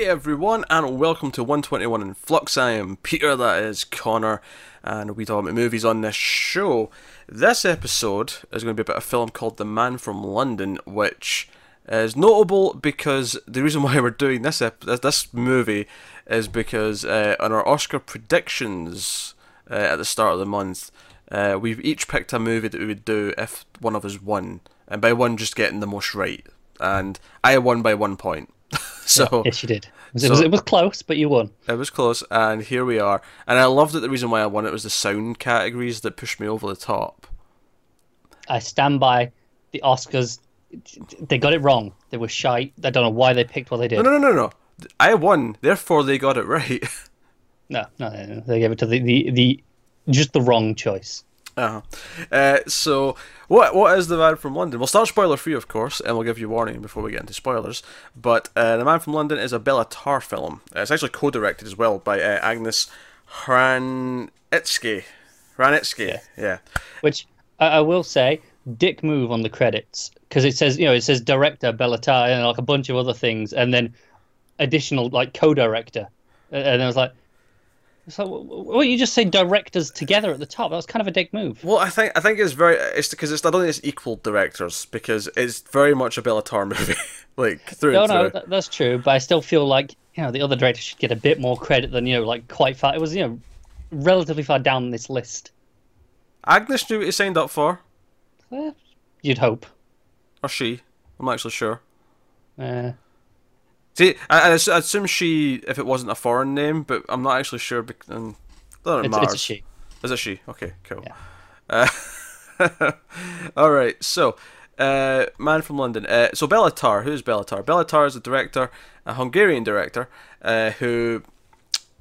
Hey everyone, and welcome to 121 in Flux. I am Peter, that is Connor, and we talk about movies on this show. This episode is going to be about a film called The Man from London, which is notable because the reason why we're doing this ep- this movie is because uh, on our Oscar predictions uh, at the start of the month, uh, we've each picked a movie that we would do if one of us won, and by one just getting the most right. And I won by one point. so yes, you did. It was, so- it, was, it was close, but you won. it was close, and here we are. And I love that the reason why I won it was the sound categories that pushed me over the top. I stand by the Oscars. They got it wrong. They were shy. I don't know why they picked what they did. No, no, no, no, no. I won, therefore they got it right. No, no, no, no. They gave it to the, the, the just the wrong choice. Uh-huh. Uh, so, what what is the man from London? We'll start spoiler free, of course, and we'll give you warning before we get into spoilers. But uh, the man from London is a Béla Tarr film. Uh, it's actually co-directed as well by uh, Ágnes Hranitzky. Hranitzky, yeah. yeah. Which I, I will say, dick move on the credits because it says you know it says director Béla Tarr and like a bunch of other things, and then additional like co-director, and I was like. So, well, you just say directors together at the top. That was kind of a dick move. Well, I think I think it's very it's because it's I don't think it's equal directors because it's very much a Béla Tarr movie, like through No, no, through. that, that's true. But I still feel like you know the other directors should get a bit more credit than you know, like quite far. It was you know relatively far down this list. Agnes knew what he signed up for, Eh, you'd hope. or she. I'm not actually sure. Uh, See, I, I I assume she if it wasn't a foreign name, but I'm not actually sure. Because, um, that it's, it's matters. a she. Is it she? Okay, cool. Yeah. Uh, all right, so uh, man from London. Uh, so Béla Tarr, who's Béla Tarr? Béla Tarr is a director, a Hungarian director, uh, who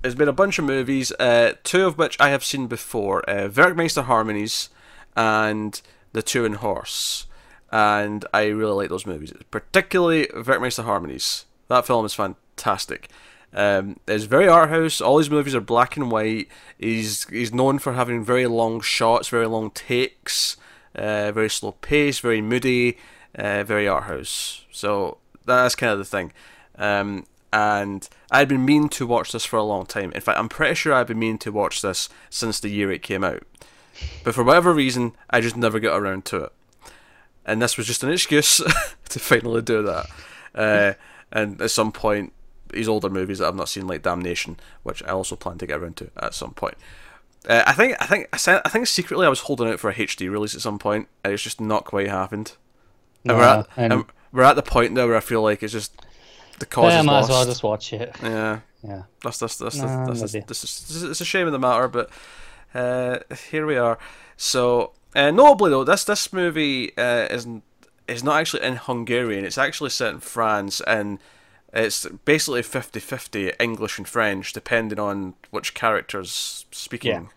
has made a bunch of movies, uh, two of which I have seen before: uh, Werckmeister Harmonies and The Turin Horse. And I really like those movies, particularly Werckmeister Harmonies. That film is fantastic. Um, it's very art house. All his movies are black and white. He's he's known for having very long shots, very long takes, uh, very slow pace, very moody, uh, very art house. So that's kind of the thing. Um, and I'd been meaning to watch this for a long time. In fact, I'm pretty sure I've been meaning to watch this since the year it came out. But for whatever reason, I just never got around to it. And this was just an excuse to finally do that. Uh, and at some point, these older movies that I've not seen, like Damnation, which I also plan to get around to at some point. Uh, I think I think I think secretly I was holding out for a HD release at some point, and it's just not quite happened. And we're, at, and- and we're at the point now where I feel like it's just the cause yeah, is might lost. as well just watch it. Yeah, Yeah. that's that's that's Nah, that's, that's, that's, that's, it's a shame of the matter, but uh, here we are. So uh, notably though, this this movie uh, isn't is not actually in Hungarian. It's actually set in France, and it's basically 50-50 English and French, depending on which character's speaking.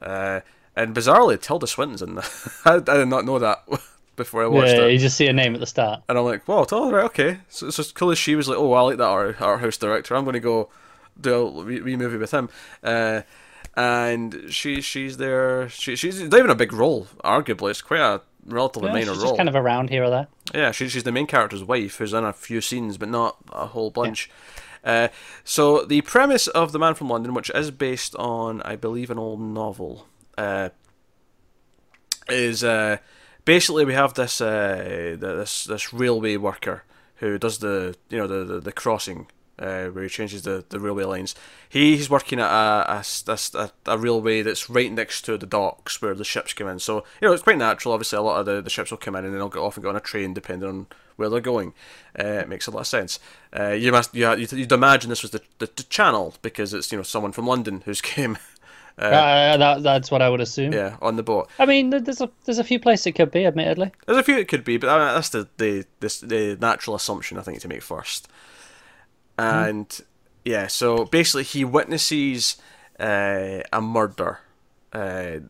Uh, and bizarrely, Tilda Swinton's in there. I, I did not know that before I watched it. Yeah, it. you just see a name at the start. And I'm like, wow, all right, okay. So it's as cool as she was like, oh, I like that art, art house director. I'm going to go do a wee, wee movie with him. Uh, and she she's there. She, she's not even a big role, arguably. It's quite a relatively Yeah, minor she's role. just kind of around here or there. Yeah, she, she's the main character's wife who's in a few scenes, but not a whole bunch. Uh, so the premise of The Man from London, which is based on, I believe, an old novel, uh, is uh, basically we have this uh, this this railway worker who does the you know the the, the crossing. Uh, where he changes the, the railway lines. He, he's working at a a railway that's right next to the docks where the ships come in. So, you know, it's quite natural. Obviously, a lot of the, the ships will come in and then they'll get off and get on a train depending on where they're going. Uh, it makes a lot of sense. Uh, you must you, you'd, imagine this was the, the, the channel because it's you know someone from London who's came Uh, that, that's what I would assume. yeah on the boat. I mean, there's a there's a few places it could be, admittedly. There's a few it could be, but uh, that's the the this the natural assumption I think to make first. And yeah, so basically he witnesses uh, a murder. Uh,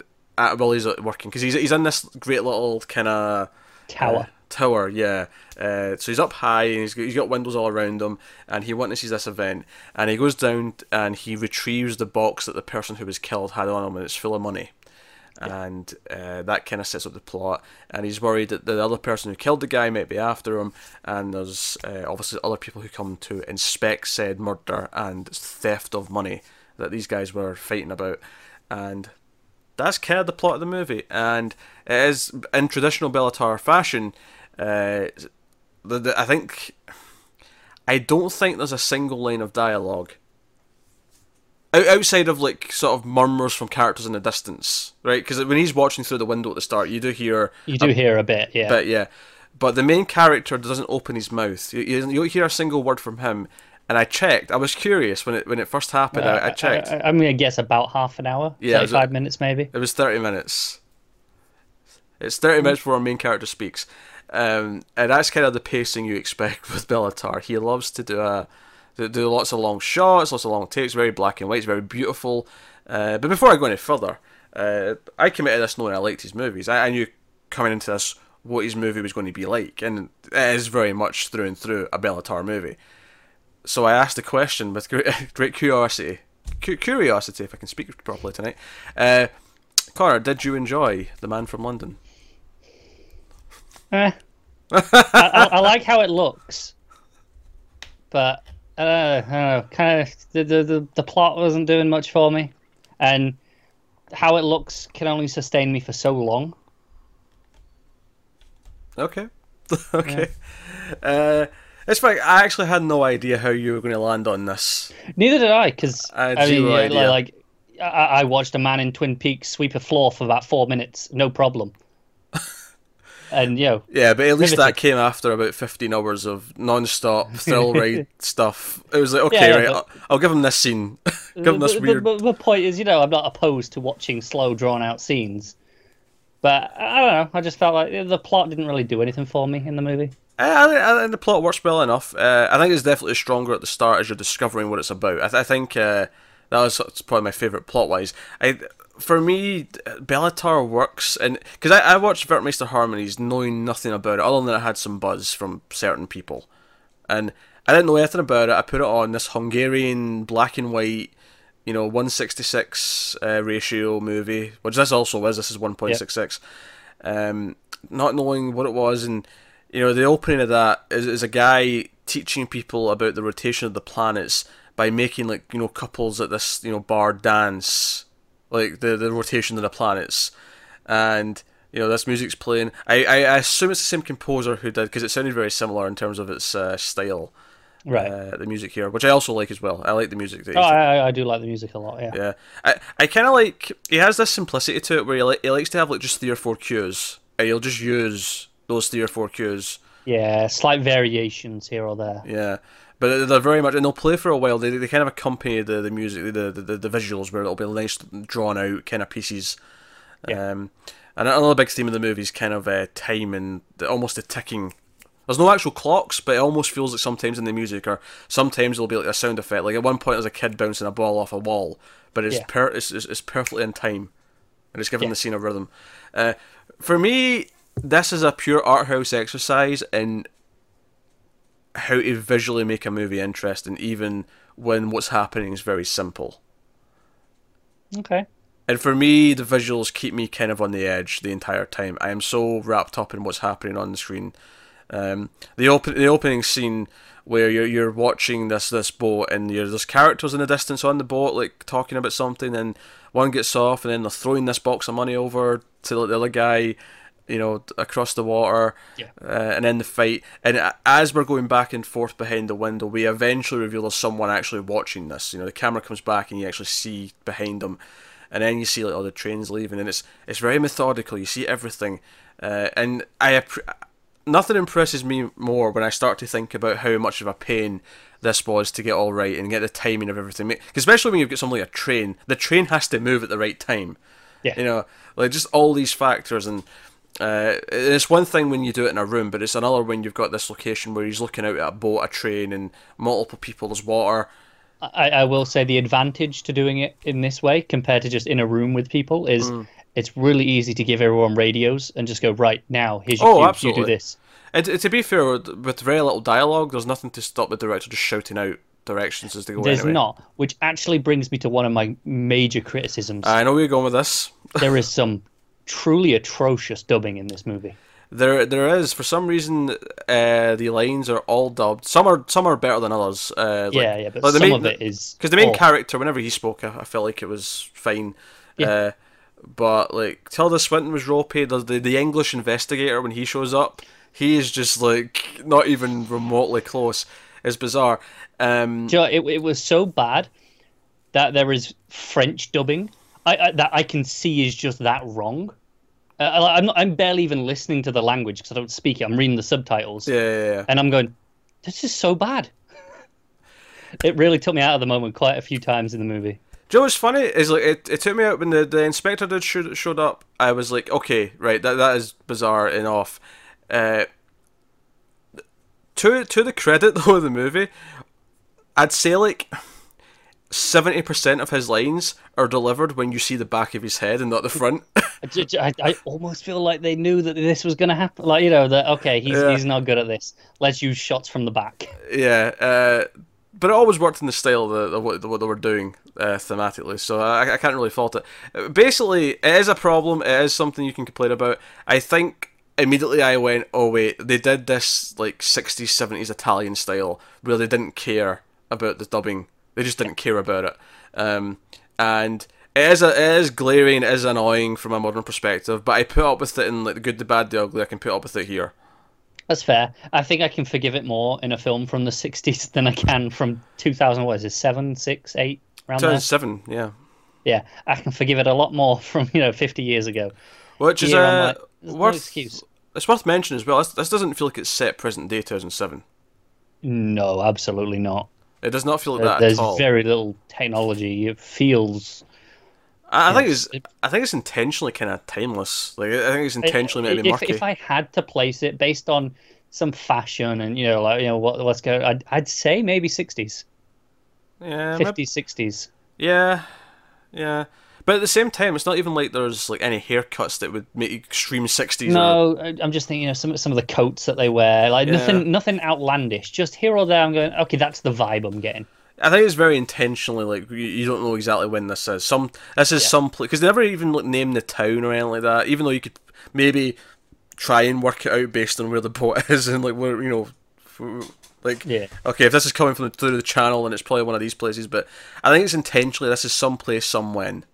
at, while he's working because he's he's in this great little kind of Tower. tower, yeah. Uh, so he's up high and he's got, he's got windows all around him, and he witnesses this event, and he goes down and he retrieves the box that the person who was killed had on him, and it's full of money. And uh, that kind of sets up the plot. And he's worried that the other person who killed the guy might be after him, and there's uh, obviously other people who come to inspect said murder and theft of money that these guys were fighting about, and that's kind of the plot of the movie. And it is in traditional Béla Tarr fashion. Uh, the, the, I think I don't think there's a single line of dialogue outside of like sort of murmurs from characters in the distance, right? Because when he's watching through the window at the start, you do hear you do a, hear a bit, yeah, but yeah. But the main character doesn't open his mouth. You, you don't hear a single word from him. And I checked. I was curious when it when it first happened. Uh, I, I, checked. I, am gonna guess about half an hour. Yeah, thirty-five minutes maybe. It was thirty minutes. It's thirty mm minutes before our main character speaks, um, and that's kind of the pacing you expect with Béla Tarr. He loves to do a they do lots of long shots, lots of long takes, very black and white, it's very beautiful. Uh, but before I go any further, uh, I committed this knowing I liked his movies. I, I, knew coming into this what his movie was going to be like, and it is very much through and through a Béla Tarr movie. So I asked the question with great, great curiosity, curiosity if I can speak properly tonight. Uh, Connor, did you enjoy The Man from London? Eh. I, I, I like how it looks, but I don't know, kind of the, the the plot wasn't doing much for me, and how it looks can only sustain me for so long. Okay, okay. Yeah. Uh, it's like I actually had no idea how you were going to land on this. Neither did I, because I, I mean, yeah, like, I, I watched a man in Twin Peaks sweep a floor for about four minutes, no problem and you know, yeah, but at least that came after about fifteen hours of non-stop thrill ride stuff. It was like, okay, yeah, right, I'll, I'll, give him this scene, give him this the, weird. The, the, point is, you know, I'm not opposed to watching slow, drawn-out scenes, but I don't know. I just felt like the plot didn't really do anything for me in the movie. I I think the plot works well enough. Uh, I think it's definitely stronger at the start as you're discovering what it's about. I, th- I think uh, that was probably my favorite plot wise. I for me, Béla Tarr works, and because I, I watched Werckmeister Harmonies knowing nothing about it, other than I had some buzz from certain people, and I didn't know anything about it. I put it on this Hungarian black and white, you know, one sixty six uh, ratio movie, which this also is. This is one point six six. Um, not knowing what it was, and you know, the opening of that is, is a guy teaching people about the rotation of the planets by making like you know couples at this you know bar dance like the the rotation of the planets, and you know this music's playing. I I, I assume it's the same composer who did because it sounded very similar in terms of its uh, style. Right. Uh, the music here, which I also like as well. I like the music. That oh, I, I do like the music a lot. Yeah. Yeah. I I kind of like. He has this simplicity to it where he, li- he likes to have like just three or four cues, and he'll just use those three or four cues. Yeah, slight variations here or there. Yeah but they're very much and they'll play for a while. They, they kind of accompany the, the music, the, the the visuals, where it'll be nice drawn out kind of pieces. Yeah. Um, and another big theme of the movie is kind of uh, time and the, almost the ticking. There's no actual clocks, but it almost feels like sometimes in the music, or sometimes it'll be like a sound effect. Like at one point, there's a kid bouncing a ball off a wall, but it's yeah. per it's, it's, it's, perfectly in time, and it's giving yeah. the scene a rhythm. Uh, for me, this is a pure art house exercise in how to visually make a movie interesting, even when what's happening is very simple. Okay. And for me, the visuals keep me kind of on the edge the entire time. I am so wrapped up in what's happening on the screen. Um, the open the opening scene where you're you're watching this this boat and there's characters in the distance on the boat like talking about something and one gets off and then they're throwing this box of money over to the other guy you know, across the water, yeah. uh, and then the fight. And as we're going back and forth behind the window, we eventually reveal there's someone actually watching this. You know, the camera comes back and you actually see behind them, and then you see like all the trains leaving, and it's it's very methodical. You see everything, uh, and I nothing impresses me more when I start to think about how much of a pain this was to get all right and get the timing of everything. Especially when you've got something like a train, the train has to move at the right time. Yeah. You know, like just all these factors and uh, it's one thing when you do it in a room, but it's another when you've got this location where he's looking out at a boat, a train, and multiple people. There's water. I, I will say the advantage to doing it in this way compared to just in a room with people is mm. it's really easy to give everyone radios and just go right now. Here's your oh, cue, absolutely. you do this. And to be fair, with very little dialogue, there's nothing to stop the director just shouting out directions as they go. There's anyway. not, which actually brings me to one of my major criticisms. I know where you're going with this. there is some truly atrocious dubbing in this movie. There, there is for some reason uh, the lines are all dubbed. Some are some are better than others. Uh, like, yeah, yeah, but like some main- of it is because the main awful. character, whenever he spoke, I, I felt like it was fine. Yeah. Uh, but like Tilda Swinton was ropey. The, the the English investigator when he shows up, he is just like not even remotely close. It's bizarre. Um, you know, it, it was so bad that there is French dubbing I, I, that I can see is just that wrong. Uh, I- I'm not, I'm barely even listening to the language because I don't speak it. I'm reading the subtitles, yeah, yeah, yeah. and I'm going, "This is so bad." it really took me out of the moment quite a few times in the movie. Do you know what's funny is like it, it took me out when the, the inspector did showed, showed up. I was like, okay, right, that that is bizarre and off. Uh, to to the credit though of the movie, I'd say like seventy percent of his lines are delivered when you see the back of his head and not the front. I, I, almost feel like they knew that this was going to happen. Like you know that okay, he's Yeah. he's not good at this. Let's use shots from the back. yeah, uh, but it always worked in the style of, what, what they were doing uh, thematically, so I, I can't really fault it. Basically, it is a problem. It is something you can complain about. I think immediately I went, oh wait, they did this like 60s, 70s Italian style where they didn't care about the dubbing. They just didn't care about it. Um, and it is, a, it is glaring, it is annoying from a modern perspective, but I put up with it in like the good, the bad, the ugly. I can put up with it here. That's fair. I think I can forgive it more in a film from the '60s than I can from 2000. What is it? Seven, six, eight, around there. 2007, yeah. Yeah, I can forgive it a lot more from you know 50 years ago. Which is uh, like, there's no worth excuse. It's worth mentioning as well. This, this doesn't feel like it's set present day 2007. No, absolutely not. It does not feel like There- that There's at all. very little technology. It feels. I, I think it's I think it's intentionally kind of timeless. Like I think it's intentionally meant to be if, if I had to place it based on some fashion and you know like you know what what's going, I'd, I'd say maybe 60s, yeah, 50s, 60s. yeah, yeah. But at the same time, it's not even like there's like any haircuts that would make extreme 60s. No, I- I'm just thinking, you know, some some of the coats that they wear, like Yeah. nothing, nothing outlandish. Just here or there, I'm going, okay, that's the vibe I'm getting. I think it's very intentionally like you, don't know exactly when this is. Some this is Yeah. some place because they never even like name the town or anything like that. Even though you could maybe try and work it out based on where the boat is and like where you know, like Yeah. okay, if this is coming from the, through the channel, then it's probably one of these places. But I think it's intentionally this is some place, some when.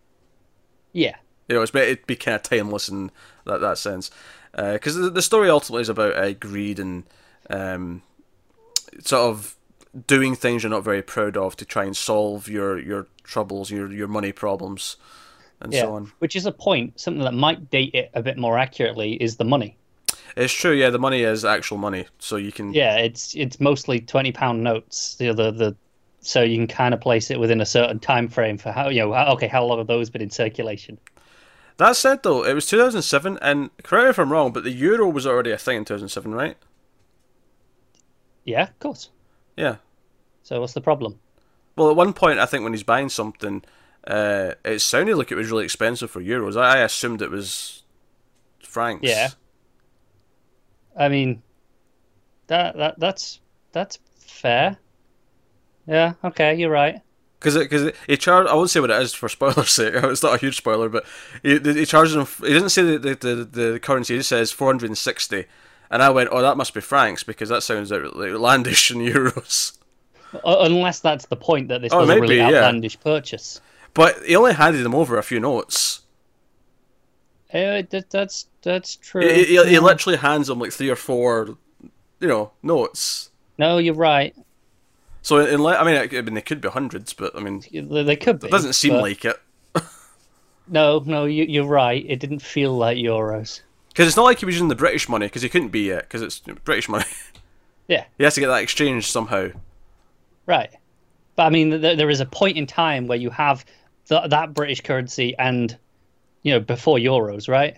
Yeah, You know, it's better to be kind of timeless in that that sense. Because the, the story ultimately is about uh, greed and um, sort of doing things you're not very proud of to try and solve your your troubles, your your money problems, and yeah. so on. Which is a point. Something that might date it a bit more accurately is the money. It's true, yeah. The money is actual money, so you can. Yeah, it's it's mostly twenty pound notes. The the the. So you can kind of place it within a certain time frame for how you know. Okay, how long have those been in circulation? That said, though, it was 2007, and correct me if I'm wrong, but the euro was already a thing in 2007, right? Yeah, of course. Yeah. So what's the problem? Well, at one point, I think when he's buying something, uh, it sounded like it was really expensive for euros. I, I assumed it was francs. Yeah. I mean, that that that's that's fair. Yeah. Okay, you're right. Because it, because it, he charged. I won't say what it is for spoiler's sake. It's not a huge spoiler, but he, he charges him. He doesn't say the, the, the, the currency. He just says 460. And I went, oh, that must be francs because that sounds outlandish in euros. Unless that's the point that this Oh, was it a really be, yeah. outlandish purchase. But he only handed him over a few notes. Uh, that, that's that's true. He, he, he literally hands him like three or four, you know, notes. No, you're right. So in, I mean, I mean, they could be hundreds, but I mean, They could be. it doesn't seem but- like it. No, no, you, you're right. It didn't feel like euros. Because it's not like he was using the British money, because he couldn't be yet, because it's British money. Yeah, he has to get that exchange somehow. right. But I mean, th- there is a point in time where you have th- that British currency and, you know, before euros, right?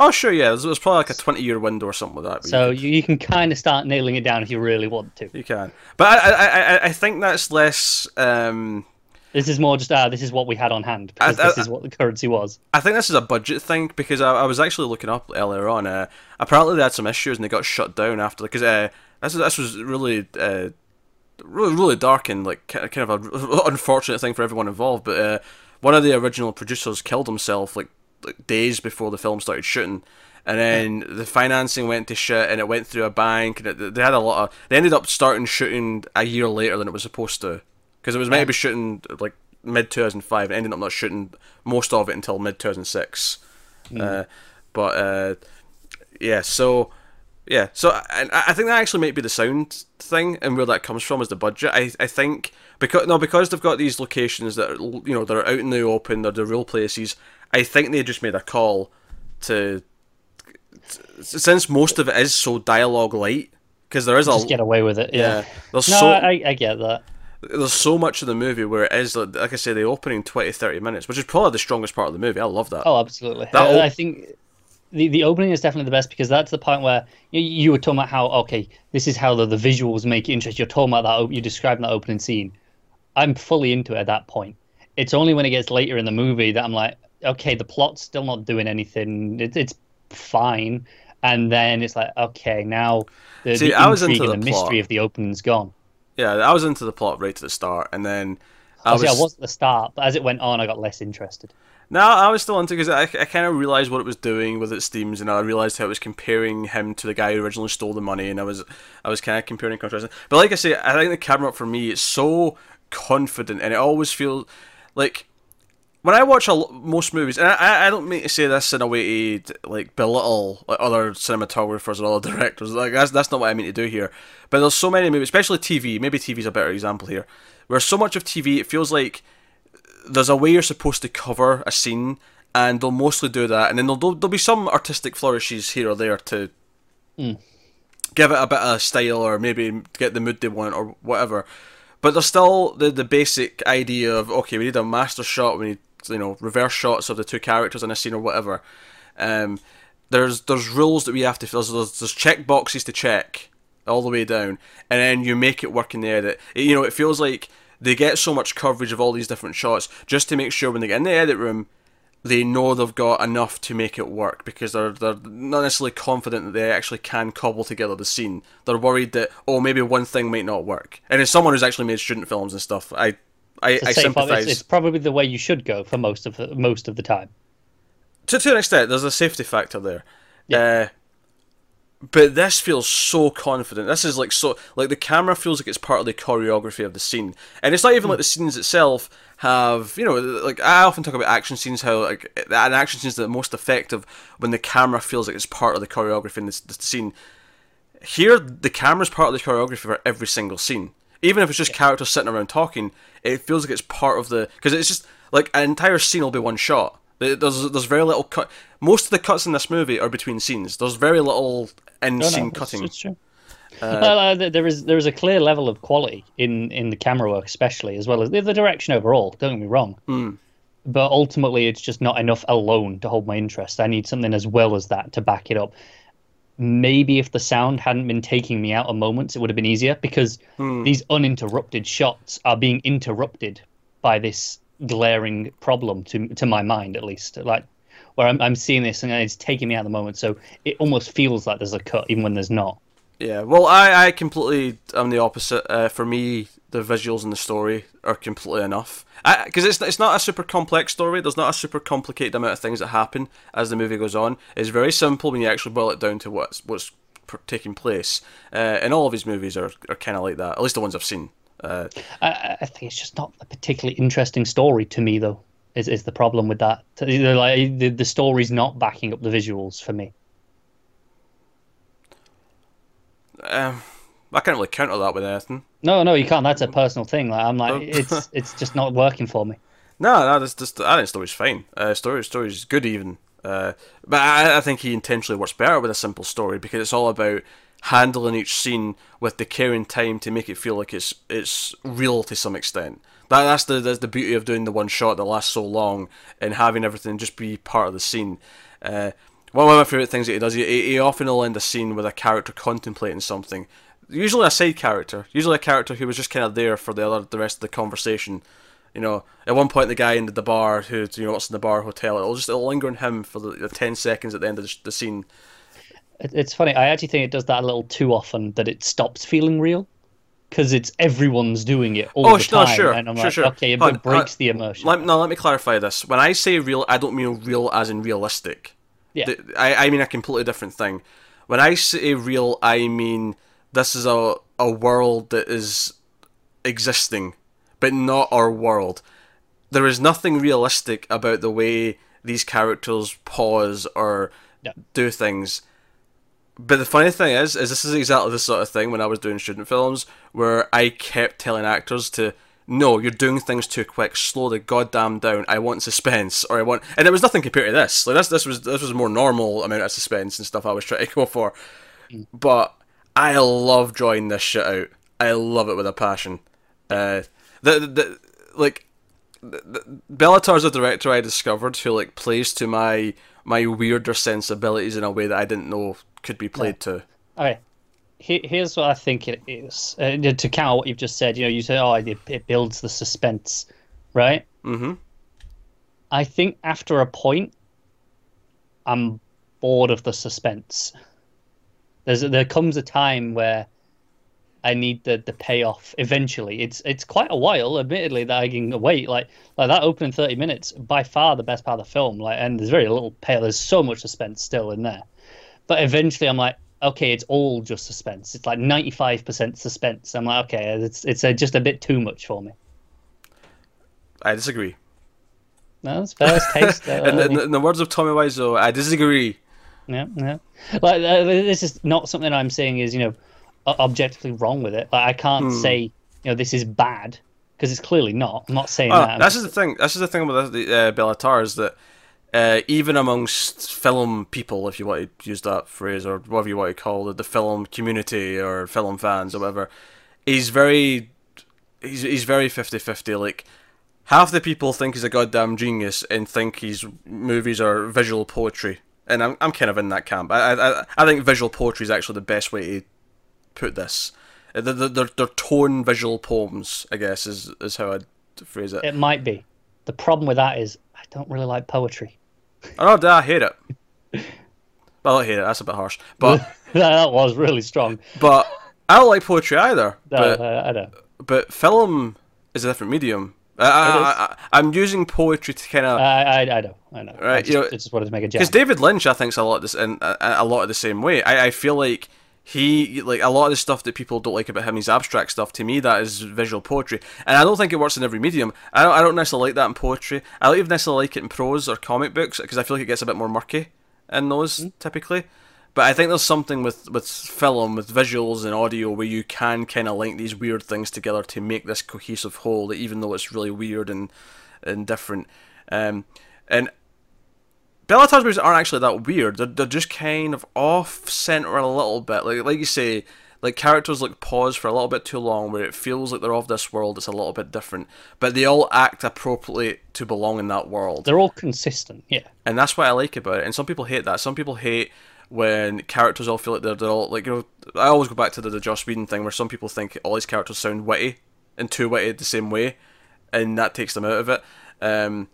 Oh, sure, yeah. There's, there's probably like a 20 year window or something like that. So you, you, can kind of start nailing it down if you really want to. you can. But I, I, I, I think that's less. Um, This is more just ah, this is what we had on hand because I- I- this is what the currency was. I think this is a budget thing because I, I was actually looking up earlier on. Uh, apparently, they had some issues and they got shut down after. Because uh, this, this was really. Uh, Really, really dark and like kind of a unfortunate thing for everyone involved. But uh, one of the original producers killed himself like like, days before the film started shooting. And then the financing went to shit, and it went through a bank, and it, they had a lot of. They ended up starting shooting a year later than it was supposed to, because it was meant to be shooting like mid two thousand five, and ended up not shooting most of it until mid two thousand six. Uh, but uh, yeah, so yeah, so and I I think that actually might be the sound thing, and where that comes from is the budget. I I think because no because they've got these locations that are you know they're out in the open, they're the real places. I think they just made a call to since most of it is so dialogue light because there is a Just get away with it. Yeah. yeah there's No, so I, I get that. there's so much of the movie where it is like, like I say the opening 20 30 minutes which is probably the strongest part of the movie I love that Oh, absolutely. That o- I think the the opening is definitely the best because that's the point where you, you were talking about how okay, this is how the, the visuals make interest. You're talking about that. op- You describing that opening scene. I'm fully into it at that point. It's only when it gets later in the movie that I'm like, okay, the plot's still not doing anything. It, it's fine, and then it's like, okay, now the, See, the I was intrigue into and the, the mystery of the opening's gone. yeah I was into the plot right to the start and then I was, I was at the start, but as it went on, I got less interested. No, I was still into because I, I kind of realized what it was doing with its themes, and I realized how it was comparing him to the guy who originally stole the money, and I was I was kind of comparing and contrasting. But like I say, I think the camera for me is so confident, and it always feels like when I watch a, most movies, and I- I, don't mean to say this in a way to like belittle like, other cinematographers or other directors. Like that's that's not what I mean to do here. But there's so many movies, especially TV. Maybe TV's a better example here, where so much of TV it feels like there's a way you're supposed to cover a scene, and they'll mostly do that, and then there'll, there'll be some artistic flourishes here or there to hmm. give it a bit of style or maybe get the mood they want or whatever. But there's still the the basic idea of okay, we need a master shot, we need you know reverse shots of the two characters in a scene or whatever. Um, there's there's rules that we have to there's, there's there's check boxes to check all the way down, and then you make it work in the edit. It- you know, it feels like they get so much coverage of all these different shots just to make sure when they get in the edit room, they know they've got enough to make it work because they're they're not necessarily confident that they actually can cobble together the scene. They're worried that oh maybe one thing might not work. And as someone who's actually made student films and stuff, I I, I a safe op- sympathise it's, it's probably the way you should go for most of the, most of the time. to to an extent. There's a safety factor there. Uh, but this feels so confident. This is like so like the camera feels like it's part of the choreography of the scene, and it's not even like the scenes itself have you know like I often talk about action scenes how like an action scene is the most effective when the camera feels like it's part of the choreography in this, the scene. Here, the camera's part of the choreography for every single scene. Even if it's just characters sitting around talking, it feels like it's part of the because it's just like an entire scene will be one shot. There's there's very little cut. Most of the cuts in this movie are between scenes. There's very little in No, no, scene it's- cutting. It's true. well, uh, there is there is a clear level of quality in, in the camera work, especially as well as the, the direction overall. Don't get me wrong, Hmm. but ultimately, it's just not enough alone to hold my interest. I need something as well as that to back it up. Maybe if the sound hadn't been taking me out of moments, it would have been easier because Hmm. these uninterrupted shots are being interrupted by this glaring problem to to my mind, at least. Like where I'm, I'm seeing this and it's taking me out of the moment, so it almost feels like there's a cut even when there's not. Yeah, well, I, I completely am the opposite. Uh, for me, the visuals and the story are completely enough. Because it's it's not a super complex story. There's not a super complicated amount of things that happen as the movie goes on. It's very simple when you actually boil it down to what's what's taking place. Uh, and all of his movies are, are kind of like that. At least the ones I've seen. Uh, I, I think it's just not a particularly interesting story to me, though. Is is the problem with that? Like the, the story's not backing up the visuals for me. um, I can't really counter that with anything. No, no, you can't. That's a personal thing. Like I'm like, it's it's just not working for me. No, no, that's just I think story's fine. Uh, story story's good even. Uh, but I, I think he intentionally works better with a simple story because it's all about handling each scene with the care and time to make it feel like it's it's real to some extent. That that's the that's the beauty of doing the one shot that lasts so long and having everything just be part of the scene. Uh, one of my favorite things that he does, he, he often will end a scene with a character contemplating something. Usually a side character, usually a character who was just kind of there for the other the rest of the conversation. You know, at one point the guy in the bar who you know what's in the bar hotel, it'll just it'll linger on him for the, the ten seconds at the end of the, the scene. It's funny. I actually think it does that a little too often that it stops feeling real. because it's everyone's doing it all Oh, the no, time, sure, and I'm sure, like, sure. okay, it on, breaks the immersion. Let, no, let me clarify this. When I say real, I don't mean real as in realistic. yeah, Th- I, I mean a completely different thing. When I say real, I mean this is a, a world that is existing, but not our world. There is nothing realistic about the way these characters pause or do things. But the funny thing is, is this is exactly the sort of thing when I was doing student films where I kept telling actors to no, you're doing things too quick. Slow the goddamn down. I want suspense, or I want, and it was nothing compared to this. Like this, this was this was a more normal amount of suspense and stuff I was trying to go for. Mm. But I love drawing this shit out. I love it with a passion. Uh, the, the, the like the, Béla Tarr's a director I discovered who like plays to my my weirder sensibilities in a way that I didn't know could be played to. Okay. Here, here's what I think it is. Uh, to counter what you've just said, you know, you say, oh, it, it builds the suspense, right? Mm-hmm. I think after a point, I'm bored of the suspense. There's there comes a time where I need the, the payoff eventually. It's it's quite a while, admittedly, that I can wait. Like like that opening thirty minutes, by far the best part of the film. Like, and there's very little payoff. There's so much suspense still in there, but eventually I'm like, okay, it's all just suspense. It's like ninety five percent suspense. I'm like, okay, it's it's uh just a bit too much for me. I disagree. No. It's taste. uh, In, in, in the words of Tommy Wiseau, I disagree. Yeah, yeah. Like uh, this is not something I'm saying is you know objectively wrong with it. Like I can't say you know this is bad because it's clearly not. I'm not saying Oh, that. This just- the thing. This is the thing about the uh, Béla Tarr is that uh, even amongst film people, if you want to use that phrase or whatever you want to call it, the film community or film fans or whatever, he's very, he's he's very 50-50. Like half the people think he's a goddamn genius and think his movies are visual poetry, and I'm I'm kind of in that camp. I I I think visual poetry is actually the best way to put this. Uh, They're, they're, they're tone visual poems, I guess, is is how I'd phrase it. It might be. The problem with that is I don't really like poetry. Oh, I hate it. Well, I hate it. That's a bit harsh, but that was really strong. but I don't like poetry either. No, But I don't. but film is a different medium. I, I, I, I'm using poetry to kind of I, I, I know. I know. I Right, just, you know- I just wanted to make a because. David Lynch, I think's a lot of this in a, uh, a lot of the same way. I, I feel like he like a lot of the stuff that people don't like about him, his abstract stuff. To me, that is visual poetry, and I don't think it works in every medium. I don't, I don't necessarily like that in poetry. I don't even necessarily like it in prose or comic books because I feel like it gets a bit more murky in those hmm. typically. But I think there's something with with film, with visuals and audio, where you can kind of link these weird things together to make this cohesive whole, even though it's really weird and and different. Um, and Béla Tarr's movies aren't actually that weird. They're, they're just kind of off center a little bit. Like like you say, like characters like pause for a little bit too long, where it feels like they're of this world. It's a little bit different, but they all act appropriately to belong in that world, They're all consistent. Yeah. and that's what I like about it. And some people hate that. Some people hate when characters all feel like they're, they're all like you know. I always go back to the, the Joss Whedon thing, where some people think all these characters sound witty and too witty the same way, and that takes them out of it. Um,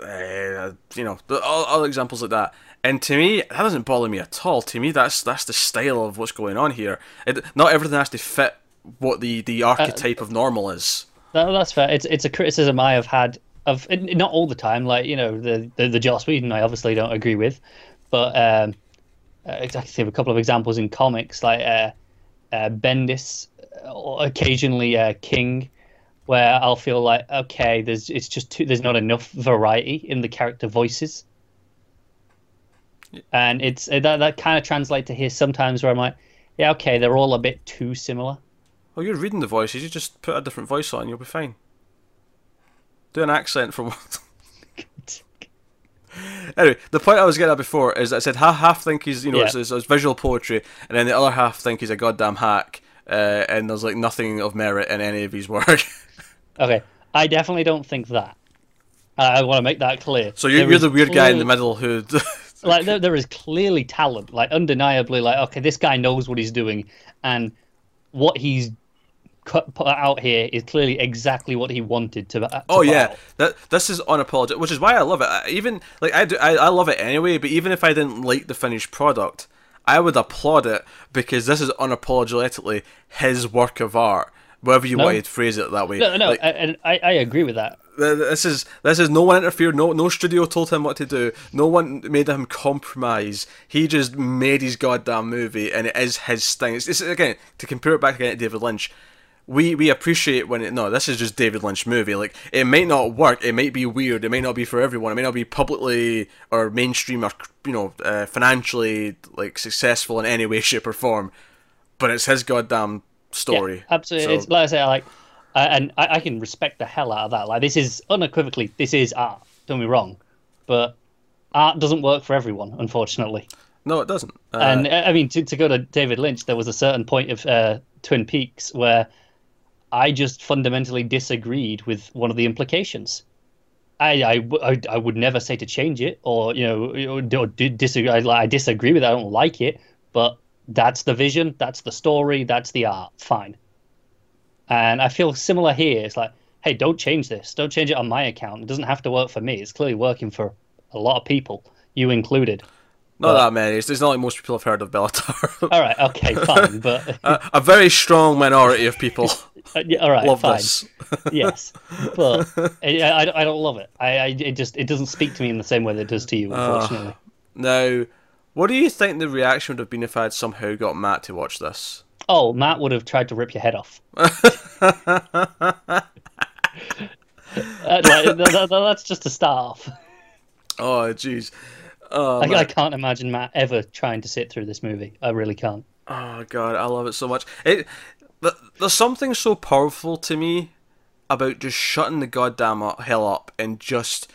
uh, you know, the, all, all examples like that. And to me, that doesn't bother me at all. To me, that's that's the style of what's going on here. It, not everything has to fit what the, the archetype of normal is. No, that's fair. It's it's a criticism I have had of not all the time. Like you know the the, the Joss Whedon, I obviously don't agree with, but um, uh, I can think of a couple of examples in comics like uh, uh, Bendis, or occasionally uh, King, where I'll feel like okay, there's it's just too, there's not enough variety in the character voices, and it's uh, that that kind of translates to here sometimes where I'm like, yeah, okay, they're all a bit too similar. Oh, you're reading the voices. You just put a different voice on, you'll be fine. Do an accent from. anyway, the point I was getting at before is I said half, half think he's you know Yeah. it's, it's, it's visual poetry, and then the other half think he's a goddamn hack, uh, and there's like nothing of merit in any of his work. Okay, I definitely don't think that. I, I want to make that clear. so you're, There you're the weird guy in the middle who. Like there, there is clearly talent, like undeniably. Like okay, this guy knows what he's doing, and what he's cut, put out here is clearly exactly what he wanted to. to Oh yeah, out. that this is unapologetic, which is why I love it. I, even like I do, I, I love it anyway. But even if I didn't like the finished product, I would applaud it because this is unapologetically his work of art. Whatever you No. wanted to phrase it that way. No, no, Like, and I, I agree with that. this is this is no one interfered. No no studio told him what to do. No one made him compromise. He just made his goddamn movie, and it is his thing. It's, it's again to compare it back again to David Lynch. We we appreciate when it no. This is just David Lynch movie. Like it might not work. It might be weird. It might not be for everyone. It may not be publicly or mainstream or you know uh, financially like successful in any way, shape, or form. But it's his goddamn story. Yeah, absolutely. So- It's like I say, like, I, and I, I can respect the hell out of that. Like, this is unequivocally, this is art. Don't be wrong, but art doesn't work for everyone, unfortunately. no, it doesn't. Uh, and uh, I mean, to, to go to David Lynch, there was a certain point of uh, Twin Peaks where I just fundamentally disagreed with one of the implications. I, I, I would never say to change it or you know or, or disagree. I, I disagree with it. I don't like it, but that's the vision, that's the story, that's the art. Fine. And I feel similar here. It's like, hey, don't change this. Don't change it on my account. It doesn't have to work for me. It's clearly working for a lot of people, you included. Not but- that many. It's, it's not like most people have heard of Béla Tarr. All right, okay, fine, but a, a very strong minority of people Uh, yeah, all right, love fine. this. yes, but I, I, I don't love it. I, I it just it doesn't speak to me in the same way that it does to you, unfortunately. Now, what do you think the reaction would have been if I had somehow got Matt to watch this? oh, Matt would have tried to rip your head off. Uh, like, th- th- that's just a start off. Oh, jeez. Oh, I, I can't imagine Matt ever trying to sit through this movie. I really can't. oh God, I love it so much. It, th- there's something so powerful to me about just shutting the goddamn hell up and just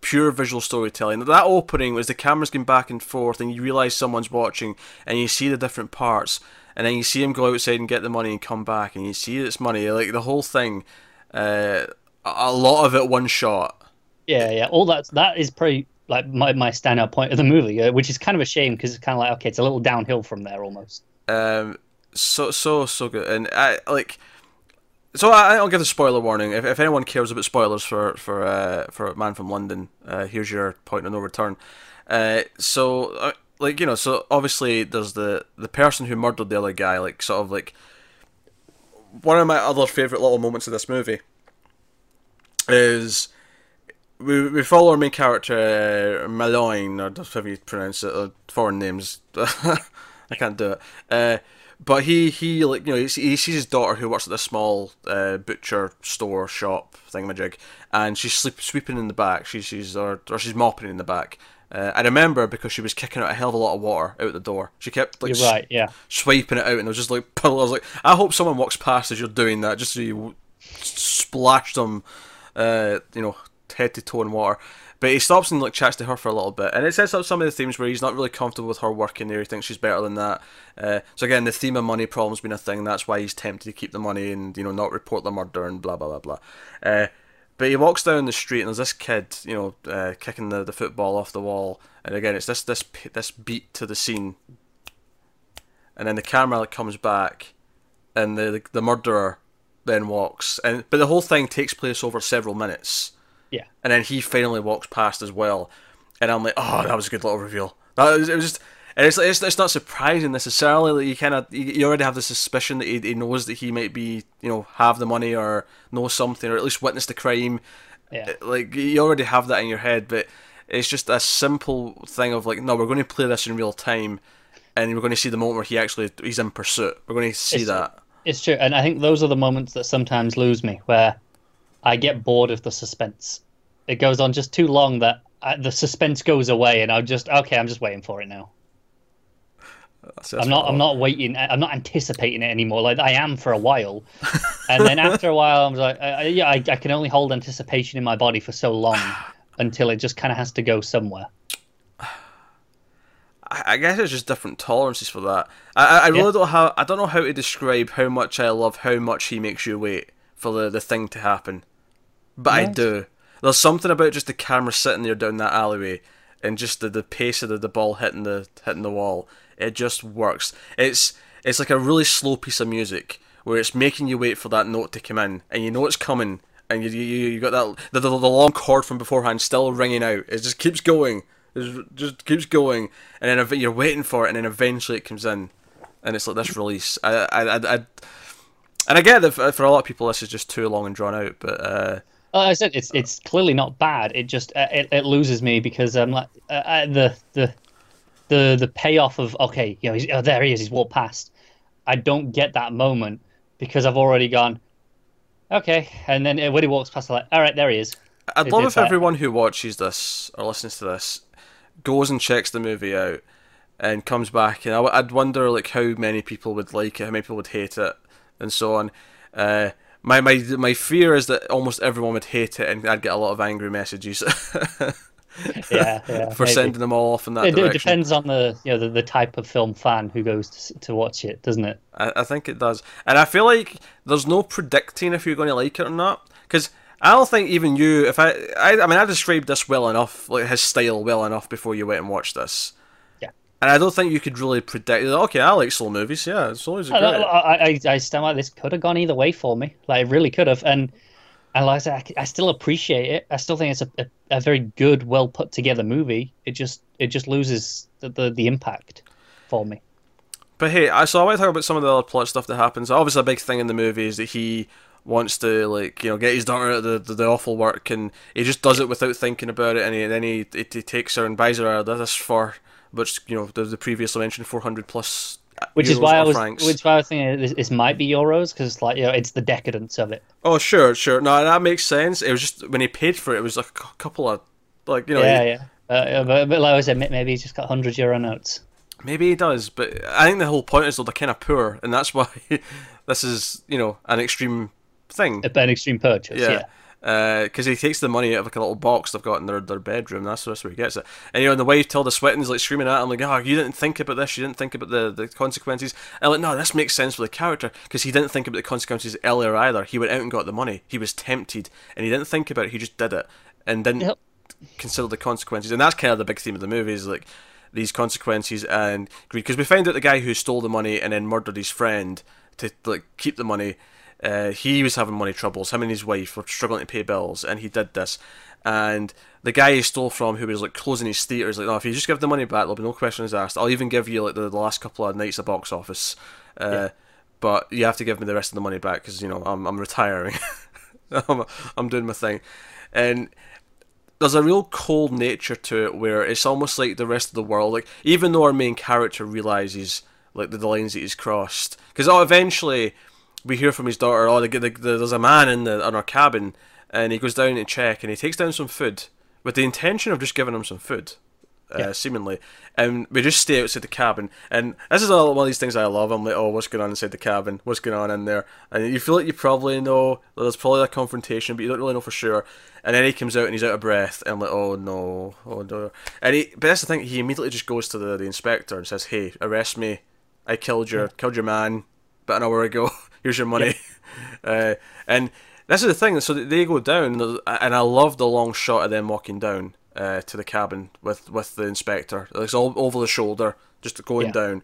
pure visual storytelling. That opening was the cameras going back and forth, and you realize someone's watching, and you see the different parts, and then you see him go outside and get the money and come back, and you see it's money. Like the whole thing, uh, a lot of it one shot. Yeah, yeah. All that that is probably like my, my standout point of the movie, uh, which is kind of a shame because it's kind of like okay, it's a little downhill from there almost. Um, so so so good, and I like. So I, I'll give a spoiler warning. If, if anyone cares about spoilers for for uh, for Man from London, uh, here's your point of no return. Uh, so uh, like you know, so obviously there's the the person who murdered the other guy, like sort of like one of my other favorite little moments of this movie is we we follow our main character uh, Maloin or however you pronounce it, uh, foreign names. I can't do it. Uh, but he he like you know he, he sees his daughter who works at this small uh, butcher store shop thingamajig, and she's sleep, sweeping in the back. She's she's or, or she's mopping in the back. Uh, I remember because she was kicking out a hell of a lot of water out the door. She kept like You're right. Yeah. swiping it out, and there was just like was like, I hope someone walks past as you're doing that, just so you w- splash them, uh, you know, head to toe in water. But he stops and like chats to her for a little bit, and it sets up some of the themes where he's not really comfortable with her working there. He thinks she's better than that. Uh, so again, the theme of money problems being a thing. That's why he's tempted to keep the money and you know not report the murder and blah blah blah blah. Uh, but he walks down the street and there's this kid, you know, uh, kicking the, the football off the wall. And again, it's this this this beat to the scene and then the camera like, comes back, and the the murderer then walks, and but the whole thing takes place over several minutes, Yeah. and then he finally walks past as well, and I'm like, oh, that was a good little reveal. That was, it was just. And it's, it's, it's not surprising necessarily that you kind of you, you already have the suspicion that he, he knows that he might be you know have the money or know something or at least witness the crime Yeah. Uh, like you already have that in your head, but it's just a simple thing of like, no, we're going to play this in real time, and we're going to see the moment where he actually he's in pursuit. We're going to see It's- that. It's true, and I think those are the moments that sometimes lose me, where I get bored of the suspense. It goes on just too long that I, the suspense goes away, and I'm just okay. I'm just waiting for it now. That's- that's I'm not. I'm not waiting. I'm not anticipating it anymore. Like I am for a while, and then after a while, I'm like, I, I- yeah, I, I can only hold anticipation in my body for so long until it just kind of has to go somewhere. I guess it's just different tolerances for that. I, I- really Yeah. don't how I don't know how to describe how much I love how much he makes you wait for the, the thing to happen, but I do. There's something about just the camera sitting there down that alleyway, and just the, the pace of the, the ball hitting the hitting the wall. It just works. It's it's like a really slow piece of music where it's making you wait for that note to come in, and you know it's coming, and you you, you got that the, the, the long chord from beforehand still ringing out. It just keeps going. It just keeps going, and then you're waiting for it, and then eventually it comes in, and it's like this release. I, I, I, I and I get that for, a lot of people this is just too long and drawn out, but uh, Like I said, it's it's clearly not bad. It just uh, it, it loses me because I'm like uh, uh, the the the the payoff of okay, you know, he's, oh, there he is. He's walked past. I don't get that moment because I've already gone. Okay, and then uh, when he walks past, I'm like, all right, there he is. I'd It- love if like- everyone who watches this or listens to this goes and checks the movie out and comes back, and I, would wonder like how many people would like it, how many people would hate it, and so on. Uh, my my my fear is that almost everyone would hate it, and I'd get a lot of angry messages Yeah, yeah. for maybe. sending them all off in that It, it depends on the you know the, the type of film fan who goes to, to watch it, doesn't it? I, I think it does, and I feel like there's no predicting if you're going to like it or not, because I don't think even you, if I, I, I mean, I described this well enough, like his style well enough before you went and watched this. And I don't think you could really predict. Okay, I like slow movies. Yeah, it's always I, are great. I, I, I stand like this could have gone either way for me. Like it really could have, and and like I said, I I, still appreciate it. I still think it's a, a, a very good, well put together movie. It just it just loses the, the, the impact for me. But hey, I so I want to talk about some of the other plot stuff that happens. Obviously, a big thing in the movie is that he wants to like you know get his daughter out of the, the, the awful work, and he just does it without thinking about it, and, he, then he, he he takes her and buys her out of this for which you know the, the previously mentioned four hundred plus. Which is why I was, francs. which is why I was thinking this, this might be euros because it's like you know it's the decadence of it. Oh sure, sure. No, that makes sense. It was just when he paid for it, it was like a couple of like you know yeah, yeah. Uh, but, but like I said, maybe he's just got hundred euro notes. maybe he does, but I think the whole point is though they're kind of poor, and that's why this is you know an extreme thing. An extreme purchase. Yeah. Yeah. Uh, because he takes the money out of like a little box they've got in their, their bedroom. That's, that's where he gets it. And you know, and the wife Tilda Swinton's like screaming at him like, "Oh, you didn't think about this. You didn't think about the, the consequences." And I'm like, no, this makes sense for the character because he didn't think about the consequences earlier either. He went out and got the money. He was tempted, and he didn't think about it. He just did it and didn't Yep. consider the consequences. And that's kind of the big theme of the movie is like these consequences and greed. Because we find out the guy who stole the money and then murdered his friend to like keep the money. Uh, he was having money troubles. Him and his wife were struggling to pay bills, and he did this. And the guy he stole from, who was like closing his theater, is like, "No, if you just give the money back, there'll be no questions asked. I'll even give you like the, the last couple of nights of box office, uh, but you have to give me the rest of the money back because you know I'm I'm retiring. I'm I'm doing my thing." And there's a real cold nature to it where it's almost like the rest of the world. Like even though our main character realizes like the, the lines that he's crossed, because oh, eventually we hear from his daughter, oh, the, the, the, there's a man in the in our cabin, and he goes down to check, and he takes down some food with the intention of just giving him some food. Uh, Yeah. seemingly, and we just stay outside the cabin, and this is all- one of these things I love. I'm like, oh, what's going on inside the cabin? What's going on in there? And you feel like you probably know there's probably a confrontation, but you don't really know for sure. And then he comes out and he's out of breath, and I'm like, oh no, oh no. And he, but that's the thing, he immediately just goes to the, the inspector and says, hey, arrest me. I killed your killed your man, about an hour ago. Here's your money. uh, and this is the thing. So they go down, and I love the long shot of them walking down uh, to the cabin with with the inspector. It's all over the shoulder, just going Yeah. down.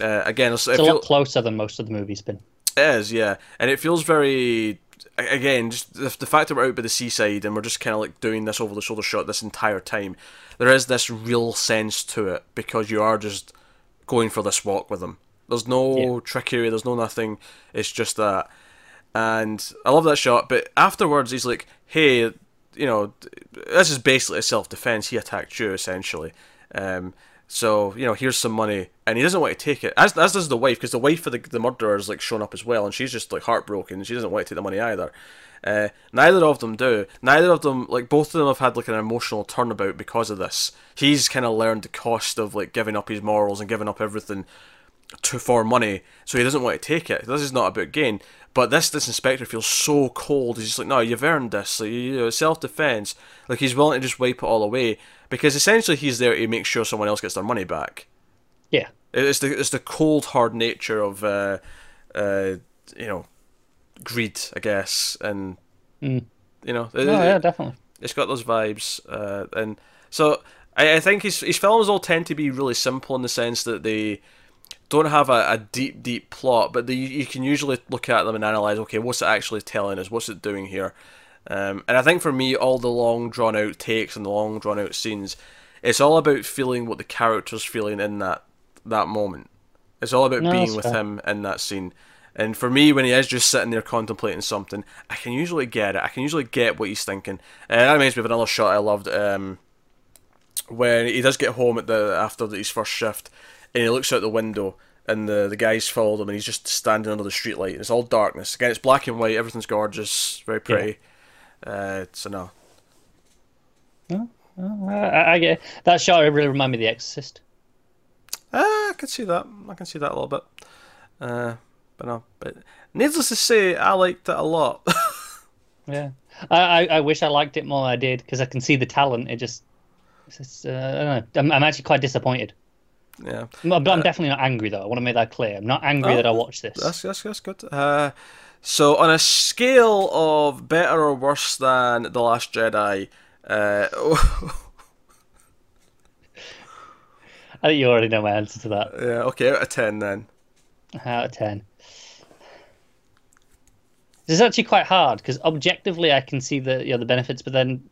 Uh, again, it's, It's it a feel- lot closer than most of the movie's been. it is, yeah, and it feels very. Again, just the, the fact that we're out by the seaside and we're just kind of like doing this over the shoulder shot this entire time, there is this real sense to it because you are just going for this walk with them. There's no Yeah. trickery, there's no nothing. It's just that, and I love that shot. But afterwards, he's like, "Hey, you know, this is basically a self defense. He attacked you essentially." Um, so you know, here's some money, and he doesn't want to take it. As as does the wife, because the wife of the the murderer is like shown up as well, and she's just like heartbroken. She doesn't want to take the money either. Uh, neither of them do. Neither of them, like both of them, have had like an emotional turnabout because of this. He's kind of learned the cost of like giving up his morals and giving up everything to for money, so he doesn't want to take it. This is not about gain. But this this inspector feels so cold. He's just like, no, you've earned this. Like, you know, self defense. Like he's willing to just wipe it all away because essentially he's there to make sure someone else gets their money back. Yeah. It's the it's the cold hard nature of uh, uh, you know greed, I guess, and Mm. you know Oh it- yeah, definitely. it's got those vibes, uh, and so I, I think his his films all tend to be really simple in the sense that they don't have a, a deep deep plot, but they, you can usually look at them and analyze. Okay, what's it actually telling us? What's it doing here? Um, and I think for me, all the long drawn out takes and the long drawn out scenes, It's all about feeling what the character's feeling in that that moment. It's all about No, being with fair. him in that scene. And for me, when he is just sitting there contemplating something, I can usually get it. I can usually get what he's thinking. And that reminds me of another shot I loved. Um, when he does get home at the after his first shift, and he looks out the window, and the the guys followed him, and he's just standing under the streetlight. and It's all darkness. Again, it's black and white. Everything's gorgeous, very pretty. Uh, so no, I, I, I get that shot. Really reminded me of The Exorcist. uh, I can see that. I can see that a little bit. Uh, but no, but needless to say, I liked it a lot. Yeah, I, I, I wish I liked it more than I did because I can see the talent. It just, it's uh, I don't know. I'm, I'm actually quite disappointed. Yeah. But but I'm definitely not angry though. I want to make that clear. I'm not angry Oh, that I watched this. That's that's that's good. Uh, so on a scale of better or worse than the Last Jedi, uh, I think you already know my answer to that. yeah, okay, out of ten then. Out of ten. This is actually quite hard because objectively I can see the you know, the benefits, but then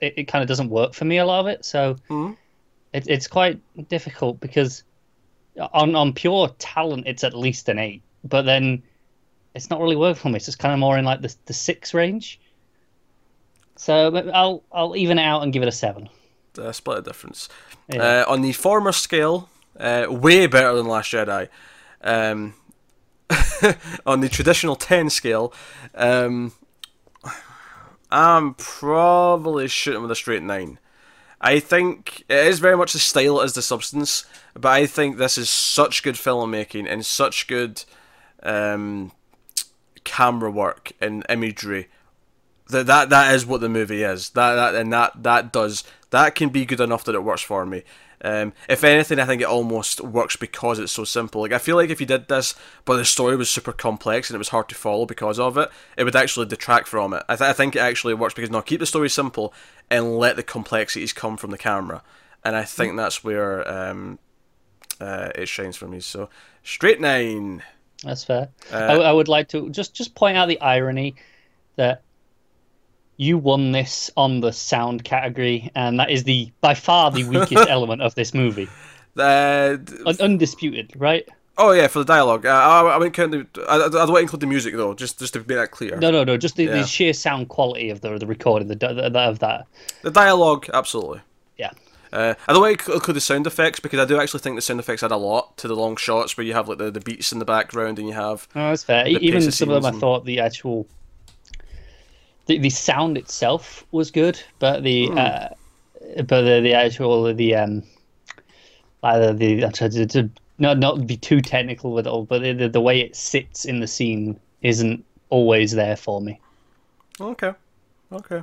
it, it kind of doesn't work for me a lot of it. So Mhm. It, it's quite difficult because on on pure talent it's at least an eight, but then it's not really working for me. It's just kind of more in like the the six range. So I'll I'll even it out and give it a seven. Uh, split a difference. Yeah. Uh, on the former scale, uh, way better than Last Jedi. Um, on the traditional ten scale, um, I'm probably shooting with a straight nine. I think it is very much the style as the substance, but I think this is such good filmmaking and such good um, camera work and imagery that that that is what the movie is. That that and that that does that can be good enough that it works for me. Um, if anything, I think it almost works because it's so simple. Like I feel like if you did this, but the story was super complex and it was hard to follow because of it, it would actually detract from it. I, th- I think it actually works because now keep the story simple and let the complexities come from the camera, and I think that's where um, uh, it shines for me. So straight nine. That's fair. Uh, I, I would like to just just point out the irony that you won this on the sound category, and that is the by far the weakest element of this movie, Uh, Un- undisputed, right? oh yeah, for the dialogue. Uh, I, I wouldn't count the. I, I don't include the music though, just just to make that clear. No, no, no. Just the, Yeah. the sheer sound quality of the the recording, the, the, the of that. The dialogue, absolutely. Yeah, Uh, I don't want to include the sound effects because I do actually think the sound effects add a lot to the long shots where you have like the, the beats in the background and you have no, that's fair. Even some of them, I thought the actual the the sound itself was good, but the Hmm. uh, but the, the actual the um either the to, to not not be too technical with it all, but the, the way it sits in the scene isn't always there for me. okay, okay,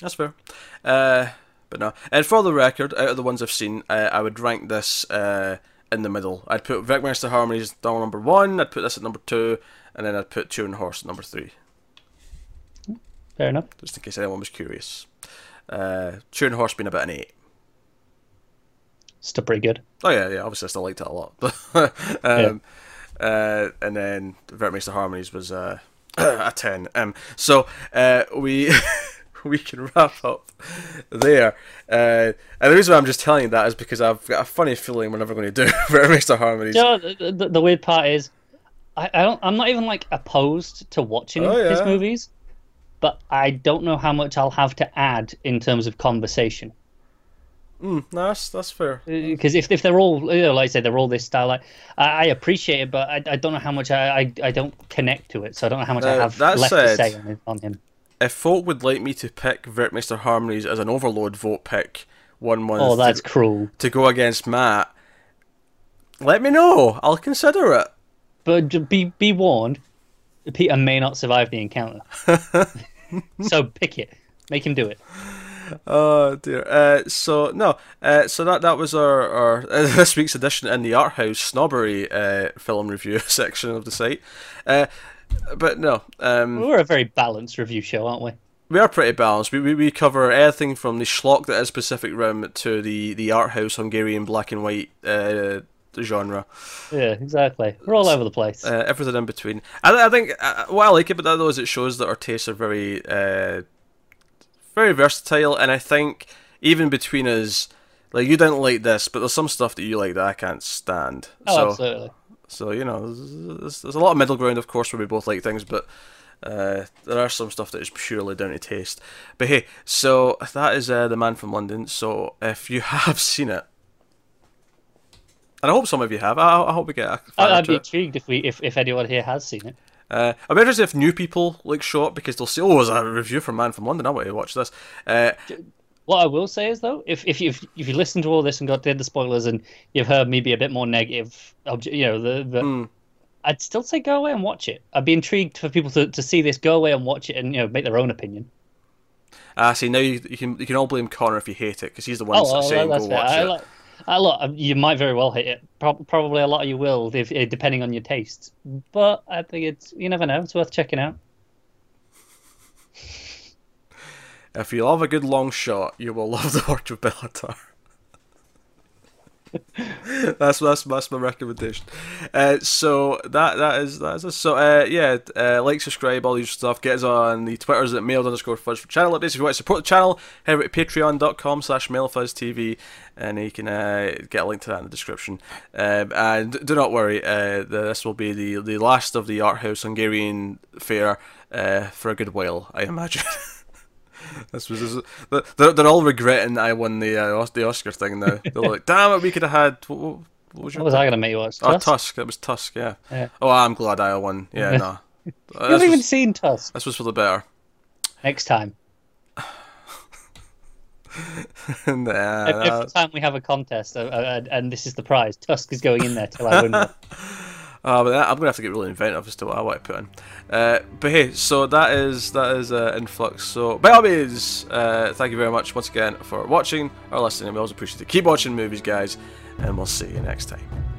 that's fair. Uh, but no, and for the record, out of the ones I've seen, uh, I would rank this uh, in the middle. I'd put Vic Harmonies down number one. I'd put this at number two, and then I'd put and Horse number three. Fair enough. just in case anyone was curious. Uh, Turin Horse being about an eight. Still pretty good. Oh yeah, yeah. Obviously, I still liked it a lot. um, uh, and then Werckmeister Harmonies was uh, a ten. Um, so uh, we we can wrap up there. Uh, and the reason why I'm just telling you that is because I've got a funny feeling we're never going to do Werckmeister Harmonies. You know, the, the weird part is, I, I don't. I'm not even like opposed to watching Oh, his movies, but I don't know how much I'll have to add in terms of conversation. Mm, no, that's that's fair. Because if, if they're all, you know, like I say, they're all this style. Like I, I appreciate it, but I, I don't know how much I, I, I don't connect to it. So I don't know how much I have that left said- to say on, on him. If folk would like me to pick Werckmeister Harmonies as an overload vote pick, one one Oh, that's cruel. to go against Matt, let me know. I'll consider it. But be be warned, Peter may not survive the encounter. so pick it. Make him do it. Oh dear. Uh, so no. Uh, so that that was our, our this week's edition in the art house snobbery uh, film review section of the site. Uh, but no. Um, We're a very balanced review show, aren't we? we are pretty balanced. We, we we cover everything from the schlock that is Pacific Rim to the the art house Hungarian black and white uh, genre. Yeah, exactly. We're all over the place. uh, everything in between. I, I think uh, what I like about that though is it shows that our tastes are very, uh, very versatile, and I think even between us, like you didn't like this, but there's some stuff that you like that I can't stand. Oh, so, absolutely. So you know, there's, there's, there's a lot of middle ground, of course, where we both like things, but uh, there are some stuff that is purely down to taste. But hey, so that is uh, the Man from London. So if you have seen it, and I hope some of you have, I, I hope we get. A I'd be intrigued if we if, if anyone here has seen it. Uh, I'm interested if new people like show up because they'll say, "Oh, there's a review from Man from London. I want to watch this." Uh, what I will say is though, if if you if you listen to all this and got the spoilers and you've heard me be a bit more negative, you know the the. mm, I'd still say go away and watch it. I'd be intrigued for people to, to see this, go away and watch it, and you know make their own opinion. ah, see now you, you can you can all blame Connor if you hate it because he's the one Oh, well, saying that's go watch I, it. like- I, look, you might very well hate it. Pro- probably a lot of you will, if, eh, depending on your tastes. But I think it's you never know. It's worth checking out. If you love a good long shot, you will love the Orch of Béla Tarr. that's that's that's my recommendation. Uh, so that that is that is it. so uh, yeah. Uh, like, subscribe, all these stuff. Get us on the Twitters at mailed underscore fuzz for channel updates. If you want to support the channel, head over to patreon.com slash mailfuzztv and you can uh, get a link to that in the description. Um, and do not worry, uh, this will be the the last of the art house Hungarian fair uh, for a good while, I imagine. This was this was- they're, they're all regretting I won the uh, the Oscar thing now. They're like, damn it, we could have had what, what, what was your What was I going to make you watch? Oh, Tusk? Tusk. That was Tusk. Yeah. Yeah. Oh, I'm glad I won. Yeah, no. You haven't even was, seen Tusk. this was for the better. Next time. nah, Every, nah. every time we have a contest, uh, uh, and this is the prize, Tusk is going in there till I win. Oh, but I'm gonna have to get really inventive as to what I want to put in. Uh, but hey, so that is that is uh, influx. So by all means, uh, thank you very much once again for watching or listening. We always appreciate it. Keep watching movies, guys, and we'll see you next time.